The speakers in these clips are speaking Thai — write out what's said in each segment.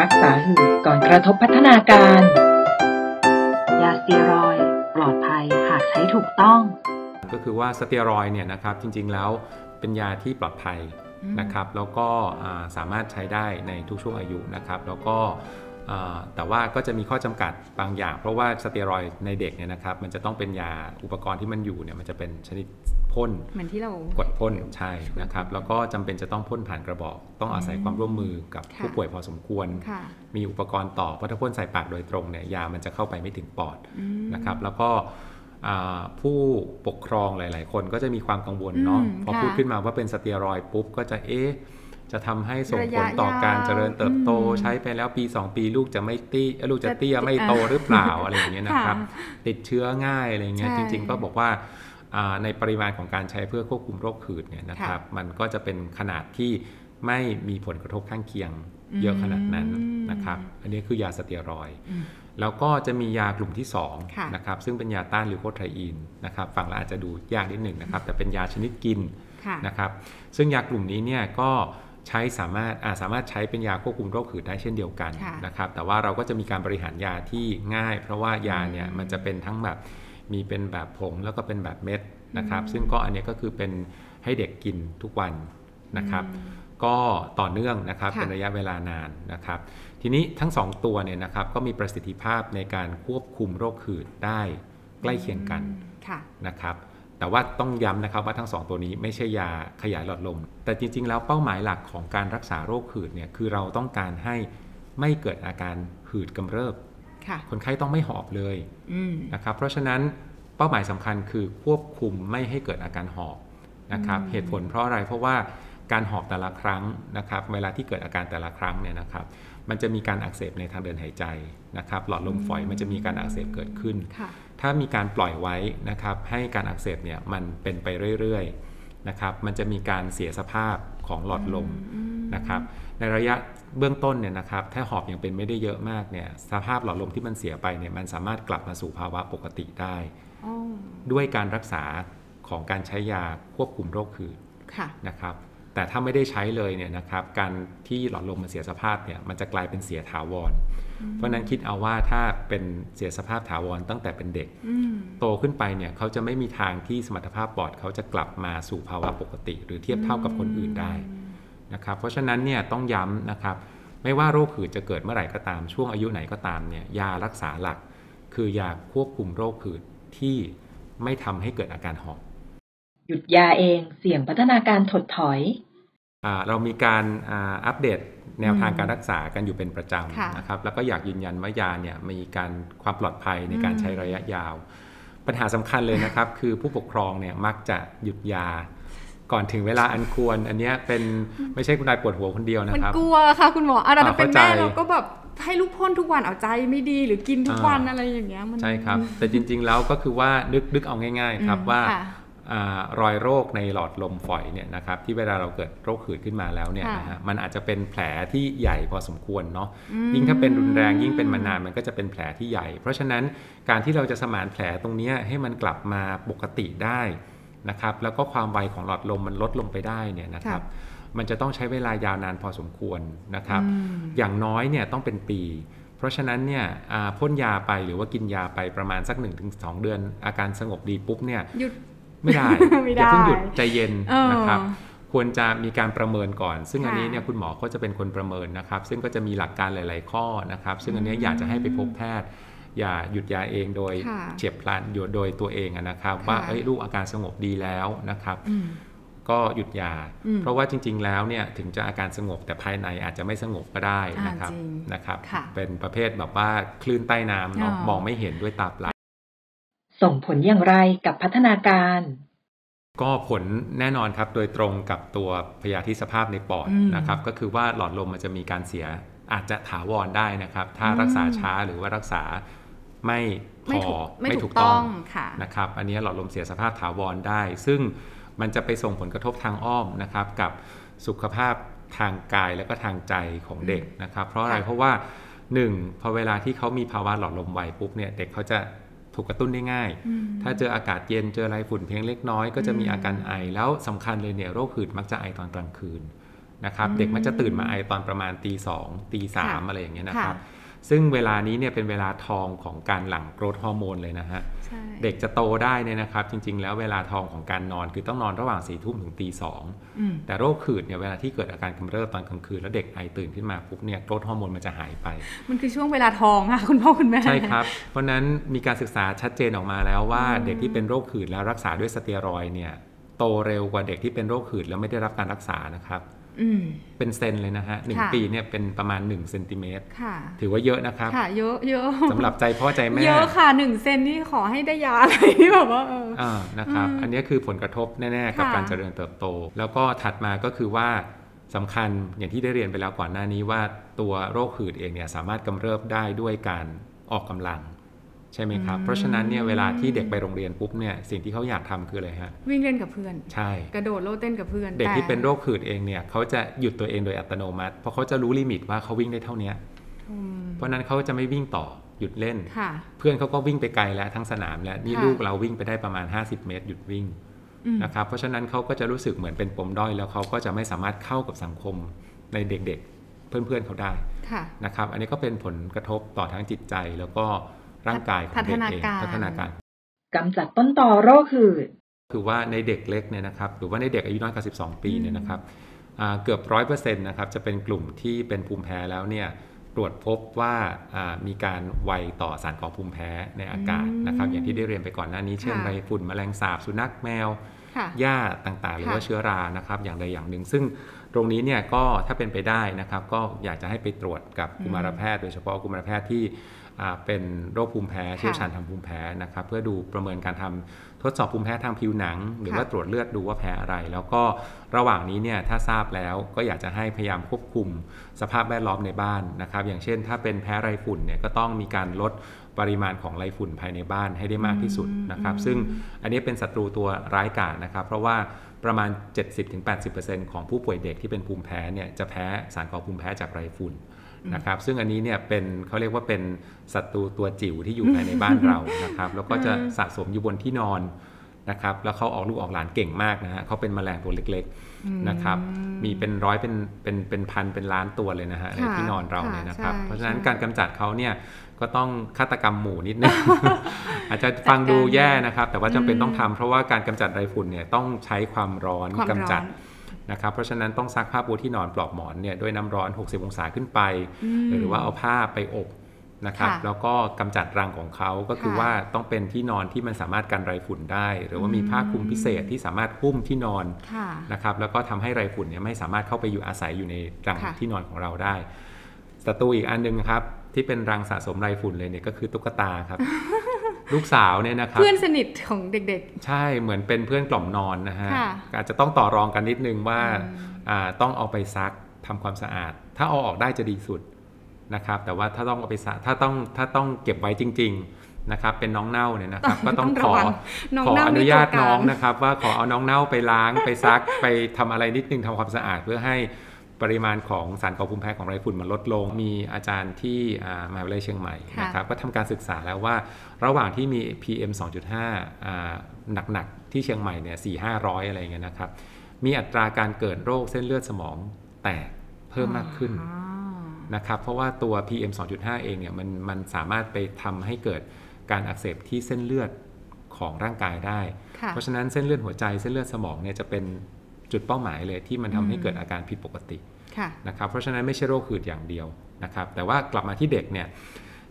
รักษาหืดก่อนกระทบพัฒนาการ ยาสเตียรอยปลอดภัยหากใช้ถูกต้อง ก็คือว่าสเตียรอยเนี่ยนะครับจริงๆแล้วเป็นยาที่ปลอดภัยนะครับแล้วก็สามารถใช้ได้ในทุกช่วงอายุนะครับ แล้วก็ แต่ว่าก็จะมีข้อจำกัดบางอย่าง เพราะว่าสเตียรอยด์ในเด็กเนี่ยนะครับมันจะต้องเป็นยาอุปกรณ์ที่มันอยู่เนี่ยมันจะเป็นชนิดพ่นเหมือนที่เรากดพ่นใช่นะครับแล้วก็จำเป็นจะต้องพ่นผ่านกระบอก ต้องอาศัยความร่วมมือกับค่ะผู้ป่วยพอสมควรค่ะมีอุปกรณ์ต่อเพราะถ้าพ่นใส่ปากโดยตรงเนี่ยยามันจะเข้าไปไม่ถึงปอดอืมนะครับแล้วก็อ่าผู้ปกครองหลาย ๆ คนก็จะมีความกังวลเนาะอืมพอค่ะพูดขึ้นมาว่าเป็นสเตียรอยด์ปุ๊บก็จะเอ๊ะ จะทำให้ส่งระผยะลต่อการยาวเจริญเติบโตอืมใช้ไปแล้วปี 2 ปีลูกจะไม่ตี้เอ้ยลูกจะจะเตี้ยไม่อ่าโตหรือเปล่าอะไรอย่างเงี้ยนะครับค่ะติดเชื้อง่ายอะไรเงี้ยใช่จริง ๆ ก็บอกว่าอ่าในปริมาณของการใช้เพื่อควบคุมโรคหืดเนี่ยนะครับ มันก็จะเป็นขนาดที่ไม่มีผลกระทบข้างเคียงเยอะขนาดนั้นอืมนะครับ อันนี้คือยาสเตียรอยด์อืมแล้วก็จะมียากลุ่มที่ค่ะ2นะครับซึ่งเป็นยาต้านลิวโคไทรีนนะครับฟังแล้วอาจจะดูยากนิดหนึ่งนะครับ แต่เป็นยาชนิดกินค่ะนะครับ ซึ่งยากลุ่มนี้เนี่ยก็ ใช้สามารถอาสามารถใช้เป็นยาควบคุมโรคหืดได้เช่นเดียวกันค่ะนะครับแต่ว่าเราก็จะมีการบริหารยาที่ง่าย เพราะว่ายาเนี่ยมันจะเป็นทั้งแบบมีเป็นแบบผงแล้วก็เป็นแบบเม็ดนะครับ ซึ่งก็อันเนี้ยก็คือเป็นให้เด็กกินทุกวันนะครับ ก็ต่อเนื่องนะครับค่ะเป็นระยะเวลานานนะครับ ทีนี้ทั้ง 2 ตัวเนี่ยนะครับก็มีประสิทธิภาพในการควบคุมโรคหืดได้ใกล้เคียงกันค่ะนะครับ แต่ว่าต้องย้ำนะครับว่าทั้ง 2 ตัวนี้ไม่ใช่ยาขยายหลอดลม แต่จริง ๆ แล้วเป้าหมายหลักของการรักษาโรคหืดเนี่ยคือเราต้องการให้ไม่เกิดอาการหืดกำเริบค่ะคนไข้ต้องไม่หอบเลยอืมนะครับ เพราะฉะนั้นเป้าหมายสำคัญคือควบคุมไม่ให้เกิดอาการหอบนะครับอืมเหตุผลเพราะอะไรเพราะว่าการหอบแต่ละครั้งนะครับ เวลาที่เกิดอาการแต่ละครั้งเนี่ยนะครับ มันจะมีการอักเสบในทางเดินหายใจนะครับ หลอดลมฝอยมันจะมีการอักเสบเกิดขึ้นค่ะถ้ามีการปล่อยไว้นะครับให้การอักเสบเนี่ยมันเป็นไปเรื่อยๆนะครับ มันจะมีการเสียสภาพของหลอดลมอืมนะครับ ในระยะเบื้องต้นเนี่ยนะครับ ถ้าหอบยังเป็นไม่ได้เยอะมากเนี่ยสภาพหลอดลมที่มันเสียไปเนี่ยมันสามารถกลับมาสู่ภาวะปกติได้อ๋อด้วยการรักษาของการใช้ยาควบคุมโรคหืดค่ะนะครับ แต่ถ้าไม่ได้ใช้เลยเนี่ยนะครับการที่หลอดลมมันเสียสภาพเนี่ยมันจะกลายเป็นเสียถาวร เพราะฉะนั้นคิดเอาว่าถ้าเป็นเสียสภาพถาวรตั้งแต่เป็นเด็กอืมโตขึ้นไปเนี่ยเขาจะไม่มีทางที่สมรรถภาพปอดเขาจะกลับมาสู่ภาวะปกติ หรือเทียบเท่ากับคนอื่นได้นะครับเพราะฉะนั้นเนี่ยต้องย้ำนะครับไม่ว่าโรคหืดจะเกิดเมื่อไหร่ก็ตามช่วงอายุไหนก็ตามเนี่ยยารักษาหลัก คือยาควบคุมโรคหืดที่ไม่ทำให้เกิดอาการหอบหยุดยาเองเสี่ยงพัฒนาการถดถอยอ่า เรามีการอ่าอัปเดตแนวทางอืมการรักษากันอยู่เป็นประจค่ะำนะครับแล้วก็อยากยืนยันว่ายาเนี่ยมีการความปลอดภัยในการอืมใช้ระยะยาว ปัญหาสำคัญเลยนะครับ คือผู้ปกครองเนี่ยมักจะหยุดยาก่อนถึงเวลาอันควร อันเนี้ยเป็นไม่ใช่คุณนายปวดหัวคนเดียวนะมันครับกลัวค่ะคุณหมออะเราอ่าเป็นเข้าแม่ใจเราก็แบบให้ลูกพ่นทุกวันเอาใจไม่ดีหรือกินทุกอ่าวันอะไรอย่างเงี้ยมันใช่ครับ แต่จริง ๆ แล้วก็คือว่านึกนึกเอาง่าย ๆ ครับอืมว่าค่ะอา รอยโรคในหลอดลมฝอยเนี่ยนะครับที่เวลาเราเกิดโรคหืดขึ้นมาแล้วเนี่ยค่ะนะฮะมันอาจจะเป็นแผลที่ใหญ่พอสมควรเนาะอืมยิ่งถ้าเป็นรุนแรงยิ่งเป็นมานานมันก็จะเป็นแผลที่ใหญ่ เพราะฉะนั้นการที่เราจะสมานแผลตรงเนี้ยให้มันกลับมาปกติได้นะครับแล้วก็ความไวของหลอดลมมันลดลงไปได้เนี่ยนะครับมันจะต้องใช้เวลายาวนานพอสมควรนะครับอืมอย่างน้อยเนี่ยต้องเป็นปีเพราะฉะนั้นเนี่ยอ่าพ่นยาไปหรือว่ากินยาไปประมาณสัก 1-2 เดือน อาการสงบดีปุ๊บเนี่ยหยุด ไม่ได้ไม่อย่าเพิ่งหยุดได้ใจเย็นเออนะครับควรจะมีการประเมินก่อน ซึ่งอันนี้ค่ะเนี่ยคุณหมอก็จะเป็นคนประเมินนะครับ ซึ่งก็จะมีหลักการหลาย ๆ ข้อนะครับ ซึ่งอันเนี้ยอยากจะให้ไปพบแพทย์ อย่าหยุดยาเองโดยค่ะเฉียบพลันอยู่โดยตัวเองอะนะครับค่ะว่าเอ้ยลูกอาการสงบดีแล้วนะครับอืมก็หยุดยาอืมเพราะว่าจริง ๆ แล้วเนี่ยถึงจะอาการสงบแต่ภายในอาจจะไม่สงบก็ได้นะครับอ่าจริงนะครับค่ะเป็นประเภทแบบว่าคลื่นใต้น้ำเนาะอ๋อมองไม่เห็นด้วยตาเปล่า ส่งผลอย่างไรกับพัฒนาการ ก็ผลแน่นอนครับโดยตรงกับตัวพยาธิสภาพในปอดอืมนะครับก็คือว่าหลอดลมมันจะมีการเสียอาจจะถาวรได้นะครับ ถ้าอืมรักษาช้าหรือว่ารักษาไม่พไม่อถูกไม่ไม่ถูถูกกต้ต้อองงค่ะนะครับอันนี้หลอดลมเสียสภาพถาวรได้ ซึ่งมันจะไปส่งผลกระทบทางอ้อมนะครับกับสุขภาพทางกายและก็ทางใจของเด็กนะครับ เพราะอะไรค่ะเพราะว่าหนึ่งพอเวลาที่เขามีภาวะหลอดลมไวปุ๊บเนี่ยเด็กเขาจะ ถูกกระตุ้นได้ง่ายอืมถ้าเจออากาศเย็นเจออะไรฝุ่นเพียงเล็กน้อยก็จะมีอืมอาการไอ แล้วสำคัญเลยเนี่ยโรคหืดมักจะไอตอนกลางคืนนะครับอืมเด็กมักจะตื่นมาไอตอนประมาณตีสองตีสามค่ะอะไรอย่างเงี้ยนะครับค่ะ ซึ่งเวลานี้เนี่ยเป็นเวลาทองของการหลั่งโกรทฮอร์โมนเลยนะฮะใช่เด็กจะโตได้เนี่ยนะครับ จริง ๆ แล้วเวลาทองของการนอนคือต้องนอนระหว่างสี่ทุ่มถึงตีสองอืมแต่โรคขืดเนี่ยเวลาที่เกิดอาการกำเริบตอนกลางคืนแล้วเด็กไอตื่นขึ้นมาปุ๊บเนี่ยโกรทฮอร์โมนมันจะหายไป มันคือช่วงเวลาทองค่ะคุณพ่อคุณแม่ ใช่ครับ เพราะฉะนั้นมีการศึกษาชัดเจนออกมาแล้วว่าอืมเด็กที่เป็นโรคขืดแล้วรักษาด้วยสเตียรอยด์เนี่ยโตเร็วกว่าเด็กที่เป็นโรคขืดแล้วไม่ได้รับการรักษานะครับอืม เป็นเซนเลยนะฮะหนึ่งค่ะปีเนี่ยเป็นประมาณ1เซนติเมตรค่ะถือว่าเยอะนะครับค่ะเยอะเยอะสำหรับใจพ่อใจแม่เยอะค่ะหนึ่งเซนนี่ขอให้ได้ยาอะไรที่แบบว่าเอออ่านะครับอืมอันนี้คือผลกระทบแน่ๆกับค่ะการเจริญเติบโต แล้วก็ถัดมาก็คือว่าสำคัญอย่างที่ได้เรียนไปแล้วก่อนหน้านี้ว่าตัวโรคหืดเองเนี่ยสามารถกำเริบได้ด้วยการออกกำลัง ใช่ไหมครับอืมเพราะฉะนั้นเนี่ยเวลาที่เด็กไปโรงเรียนปุ๊บเนี่ยสิ่งที่เขาอยากทำคืออะไรฮะวิ่งเล่นกับเพื่อน ใช่ กระโดดโลดเต้นกับเพื่อน เด็กที่แต่เป็นโรคหืดเองเนี่ยเขาจะหยุดตัวเองโดยอัตโนมัติ เพราะเขาจะรู้ limit ว่าเขาวิ่งได้เท่าเนี้ยอืมเพราะฉะนั้นเขาจะไม่วิ่งต่อหยุดเล่นค่ะเพื่อนเขาก็วิ่งไปไกลแล้วทั้งสนามแล้วนี่ค่ะลูกเราวิ่งไปได้ประมาณ 50 เมตร หยุดวิ่งอืมนะครับเพราะฉะนั้นเขาก็จะรู้สึกเหมือนเป็นปมด้อยแล้วเขาก็จะไม่สามารถเข้ากับสังคมในเด็กๆ เพื่อนๆเขาได้ค่ะนะครับอันนี้ก็เป็นผลกระทบต่อทั้งจิตใจแล้วก็ ร่างกายของเด็กเองพัฒนาการพัฒนาการกำจัดต้นตอโรคหืดคือว่าในเด็กเล็กเนี่ยนะครับหรือว่าในเด็กอายุน้อยกว่า12 ปีเนี่ยนะครับอ่าเกือบร้อยเปอร์เซ็นต์นะครับจะเป็นกลุ่มที่เป็นภูมิแพ้แล้วเนี่ยตรวจพบว่าอ่ามีการไวต่อสารก่อภูมิแพ้ในอากาศนะครับอืมอย่างที่ได้เรียนไปก่อนหน้านี้ เช่นค่ะไรฝุ่นแมลงสาบสุนัขแมวค่ะหญ้าต่างๆ หรือว่าค่ะเชื้อรานะครับอย่างใดอย่างหนึ่ง ซึ่ง ตรงนี้เนี่ยก็ถ้าเป็นไปได้นะครับ ก็อยากจะให้ไปตรวจกับกุมารแพทย์โดยเฉพาะกุมารแพทย์ที่อ่าเป็นโรคภูมิแพ้เชี่ยวชาญทางภูมิแพ้นะครับ เพื่อดูประเมินการทำทดสอบภูมิแพ้ทางผิวหนัง หรือว่าตรวจเลือดดูว่าแพ้อะไร แล้วก็ระหว่างนี้เนี่ยถ้าทราบแล้วก็อยากจะให้พยายามควบคุมสภาพแวดล้อมในบ้านนะครับ อย่างเช่น ถ้าเป็นแพ้ไรฝุ่นเนี่ยก็ต้องมีการลดปริมาณของไรฝุ่นภายในบ้านให้ได้มากที่สุดนะครับอืมซึ่งอันนี้เป็นศัตรูตัวร้ายกาจนะครับ เพราะว่า ประมาณ 70-80%ของผู้ป่วยเด็กที่เป็นภูมิแพ้เนี่ยจะแพ้สารก่อภูมิแพ้จากไรฝุ่นนะครับซึ่งอันนี้เนี่ยเป็นเขาเรียกว่าเป็นศัตรูตัวจิ๋วที่อยู่ภายในบ้านเรานะครับแล้วก็จะสะสมอยู่บนที่นอน นะครับแล้วเขาออกลูกออกหลานเก่งมากนะฮะเขาเป็นแมลงตัวเล็กๆนะครับมีเป็นร้อยเป็นเป็นเป็นพันเป็นล้านตัวเลยนะฮะในค่ะที่นอนเราค่ะเนี่ยนะครับใช่เพราะฉะนั้นใช่การกำจัดเขาเนี่ยก็ต้องฆาตกรรมหมู่นิดนึงอาจจะฟังดูแย่นะครับ แต่ว่าจำเป็นอืมต้องทำเพราะว่าการกำจัดไรฝุ่นเนี่ยต้องใช้ความร้อนความร้อนกำจัดนะครับเพราะฉะนั้นต้องซักผ้าปูที่นอนปลอกหมอนเนี่ยด้วยน้ำร้อน 60 องศาขึ้นไปมหรือว่าเอาผ้าไปอบ นะครับค่ะแล้วก็กำจัดรังของเขาก็คือค่ะว่าต้องเป็นที่นอนที่มันสามารถกันไรฝุ่นได้ หรือว่ามีผ้าคลุมพิเศษที่สามารถหุ้มที่นอนค่ะนะครับแล้วก็ทำให้ไรฝุ่นเนี่ยไม่สามารถเข้าไปอยู่อาศัยอยู่ในรังค่ะที่นอนของเราได้ศัตรูอีกอันหนึงครับที่เป็นรังสะสมไรฝุ่นเลยเนี่ยก็คือตุ๊กตาครับลูกสาวเนี่ยนะครับเพื่อนสนิทของเด็กใช่เหมือนเป็นเพื่อนกล่อมนอนนะฮะค่ะอาจจะต้องต่อรองกันนิดนึงว่าอืมอ่าต้องเอาไปซักทำความสะอาด ถ้าเอาออกได้จะดีสุด นะครับแต่ว่าถ้าต้องเอาไปซักถ้าต้องถ้าต้องเก็บไว้จริง ๆนะครับ เป็นน้องเน่าเนี่ยนะครับก็ต้องต้องขระอวังน้องขอเน่าอนี่นุญาตตัวกลางน้องนะครับ ว่าขอเอาน้องเน่าไปล้างไปซักไปทำอะไรนิดนึงทำความสะอาดเพื่อให้ปริมาณของสารก่อภูมิแพ้ของไรฝุ่นมันลดลง มีอาจารย์ที่อ่ามหาวิทยาลัยเชียงใหม่ค่ะนะครับก็ทำการศึกษาแล้วว่าระหว่างที่มี PM 2.5อ่าหนักๆที่เชียงใหม่เนี่ย4 5 0 0อะไรอย่างเงี้ยนะครับ มีอัตราการเกิดโรคเส้นเลือดสมองแตกเพิ่มมากขึ้นอ๋อ นะครับเพราะว่าตัว PM 2.5 เองเนี่ยมันมันสามารถไปทำให้เกิดการอักเสบที่เส้นเลือดของร่างกายได้ค่ะเพราะฉะนั้นเส้นเลือดหัวใจเส้นเลือดสมองเนี่ยจะเป็นจุดเป้าหมายเลยที่มันทำให้อืมเกิดอาการผิดปกติค่ะนะครับเพราะฉะนั้นไม่ใช่โรคหืดอย่างเดียวนะครับแต่ว่ากลับมาที่เด็กเนี่ย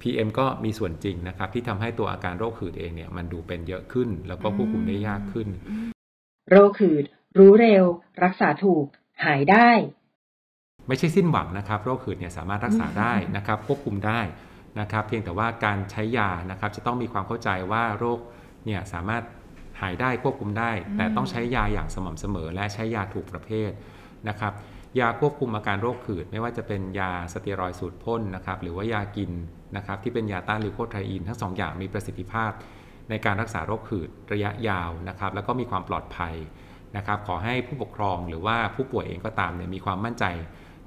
PM ก็มีส่วนจริงนะครับที่ทำให้ตัวอาการโรคหืดเองเนี่ยมันดูเป็นเยอะขึ้น แล้วก็ควบคุมได้ยากขึ้น โรคหืด รู้เร็ว รักษาถูก หายได้ ไม่ใช่สิ้นหวังนะครับโรคหืดเนี่ยสามารถรักษาได้นะครับควบคุมได้นะครับ เพียงแต่ว่าการใช้ยานะครับจะต้องมีความเข้าใจว่าโรคเนี่ยสามารถหายได้ควบคุมได้ แต่ต้องใช้ยาอย่างสม่ำเสมอ และใช้ยาถูกประเภทนะครับยาควบคุมอาการโรคหืด ไม่ว่าจะเป็นยาสเตียรอยด์สูตรพ่นนะครับหรือว่ายากินนะครับที่เป็นยาต้านลิโคไทรอีนทั้งสองอย่างมีประสิทธิภาพ ในการรักษาโรคหืดระยะยาวนะครับแล้วก็มีความปลอดภัยนะครับขอให้ผู้ปกครองหรือว่าผู้ป่วยเองก็ตามเนี่ยมีความมั่นใจ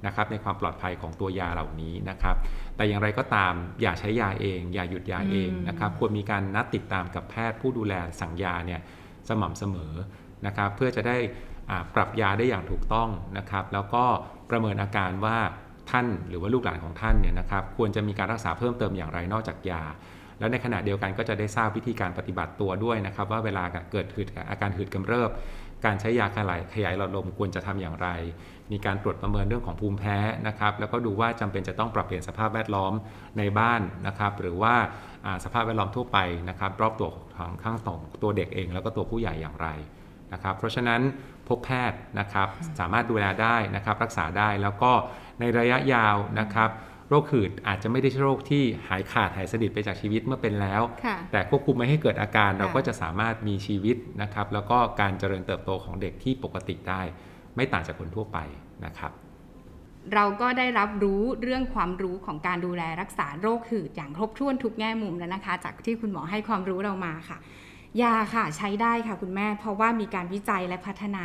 นะครับในความปลอดภัยของตัวยาเหล่านี้นะครับ แต่อย่างไรก็ตามอย่าใช้ยาเอง อย่าหยุดยาเองอืมนะครับ ควรมีการนัดติดตามกับแพทย์ผู้ดูแลสั่งยาเนี่ยสม่ำเสมอนะครับ เพื่อจะได้อ่าปรับยาได้อย่างถูกต้องนะครับ แล้วก็ประเมินอาการว่าท่านหรือว่าลูกหลานของท่านเนี่ยนะครับควรจะมีการรักษาเพิ่มเติมอย่างไรนอกจากยา แล้วในขณะเดียวกันก็จะได้ทราบวิธีการปฏิบัติตัวด้วยนะครับ ว่าเวลาเกิดหืดอาการหืดกำเริบ การใช้ยาขยายขยายหลอดลมควรจะทำอย่างไร มีการตรวจประเมินเรื่องของภูมิแพ้นะครับแล้วก็ดูว่าจำเป็นจะต้องปรับเปลี่ยนสภาพแวดล้อมในบ้านนะครับหรือว่าสภาพแวดล้อมทั่วไปนะครับรอบตัวของข้างของตัวเด็กเอง แล้วก็ตัวผู้ใหญ่อย่างไรนะครับเพราะฉะนั้นพบแพทย์นะครับสามารถดูแลได้นะครับรักษาได้แล้วก็ในระยะยาวนะครับ โรคหืดอาจจะไม่ได้ใช่โรคที่หายขาดหายสนิทไปจากชีวิตเมื่อเป็นแล้วค่ะแต่ควบคุมไม่ให้เกิดอาการค่ะเราก็จะสามารถมีชีวิตนะครับ แล้วก็การเจริญเติบโตของเด็กที่ปกติได้ ไม่ต่างจากคนทั่วไปนะครับเราก็ได้รับรู้เรื่องความรู้ของการดูแลรักษาโรคหืดอย่างครบถ้วนทุกแง่มุมแล้วนะคะ จากที่คุณหมอให้ความรู้เรามาค่ะ ยาค่ะใช้ได้ค่ะคุณแม่ เพราะว่ามีการวิจัยและพัฒนา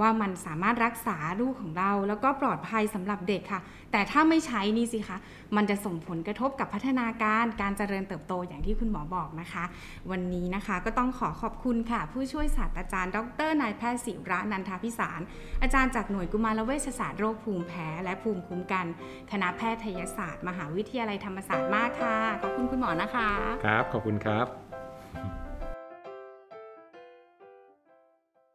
ว่ามันสามารถรักษาลูกของเรา แล้วก็ปลอดภัยสำหรับเด็กค่ะ แต่ถ้าไม่ใช้นี่สิคะมันจะส่งผลกระทบกับพัฒนาการการเจริญเติบโตอย่างที่คุณหมอบอกนะคะ วันนี้นะคะก็ต้องขอขอบคุณค่ะ ผู้ช่วยศาสตราจารย์ ดรนายแพทย์ศิระนันทาพิสาร อาจารย์จากหน่วยกุมารเวชศาสตร์โรคภูมิแพ้ และภูมิคุ้มกัน คณะแพทยศาสตร์ มหาวิทยาลัยธรรมศาสตร์มากค่ะขอบคุณคุณหมอนะคะ ครับ ขอบคุณครับ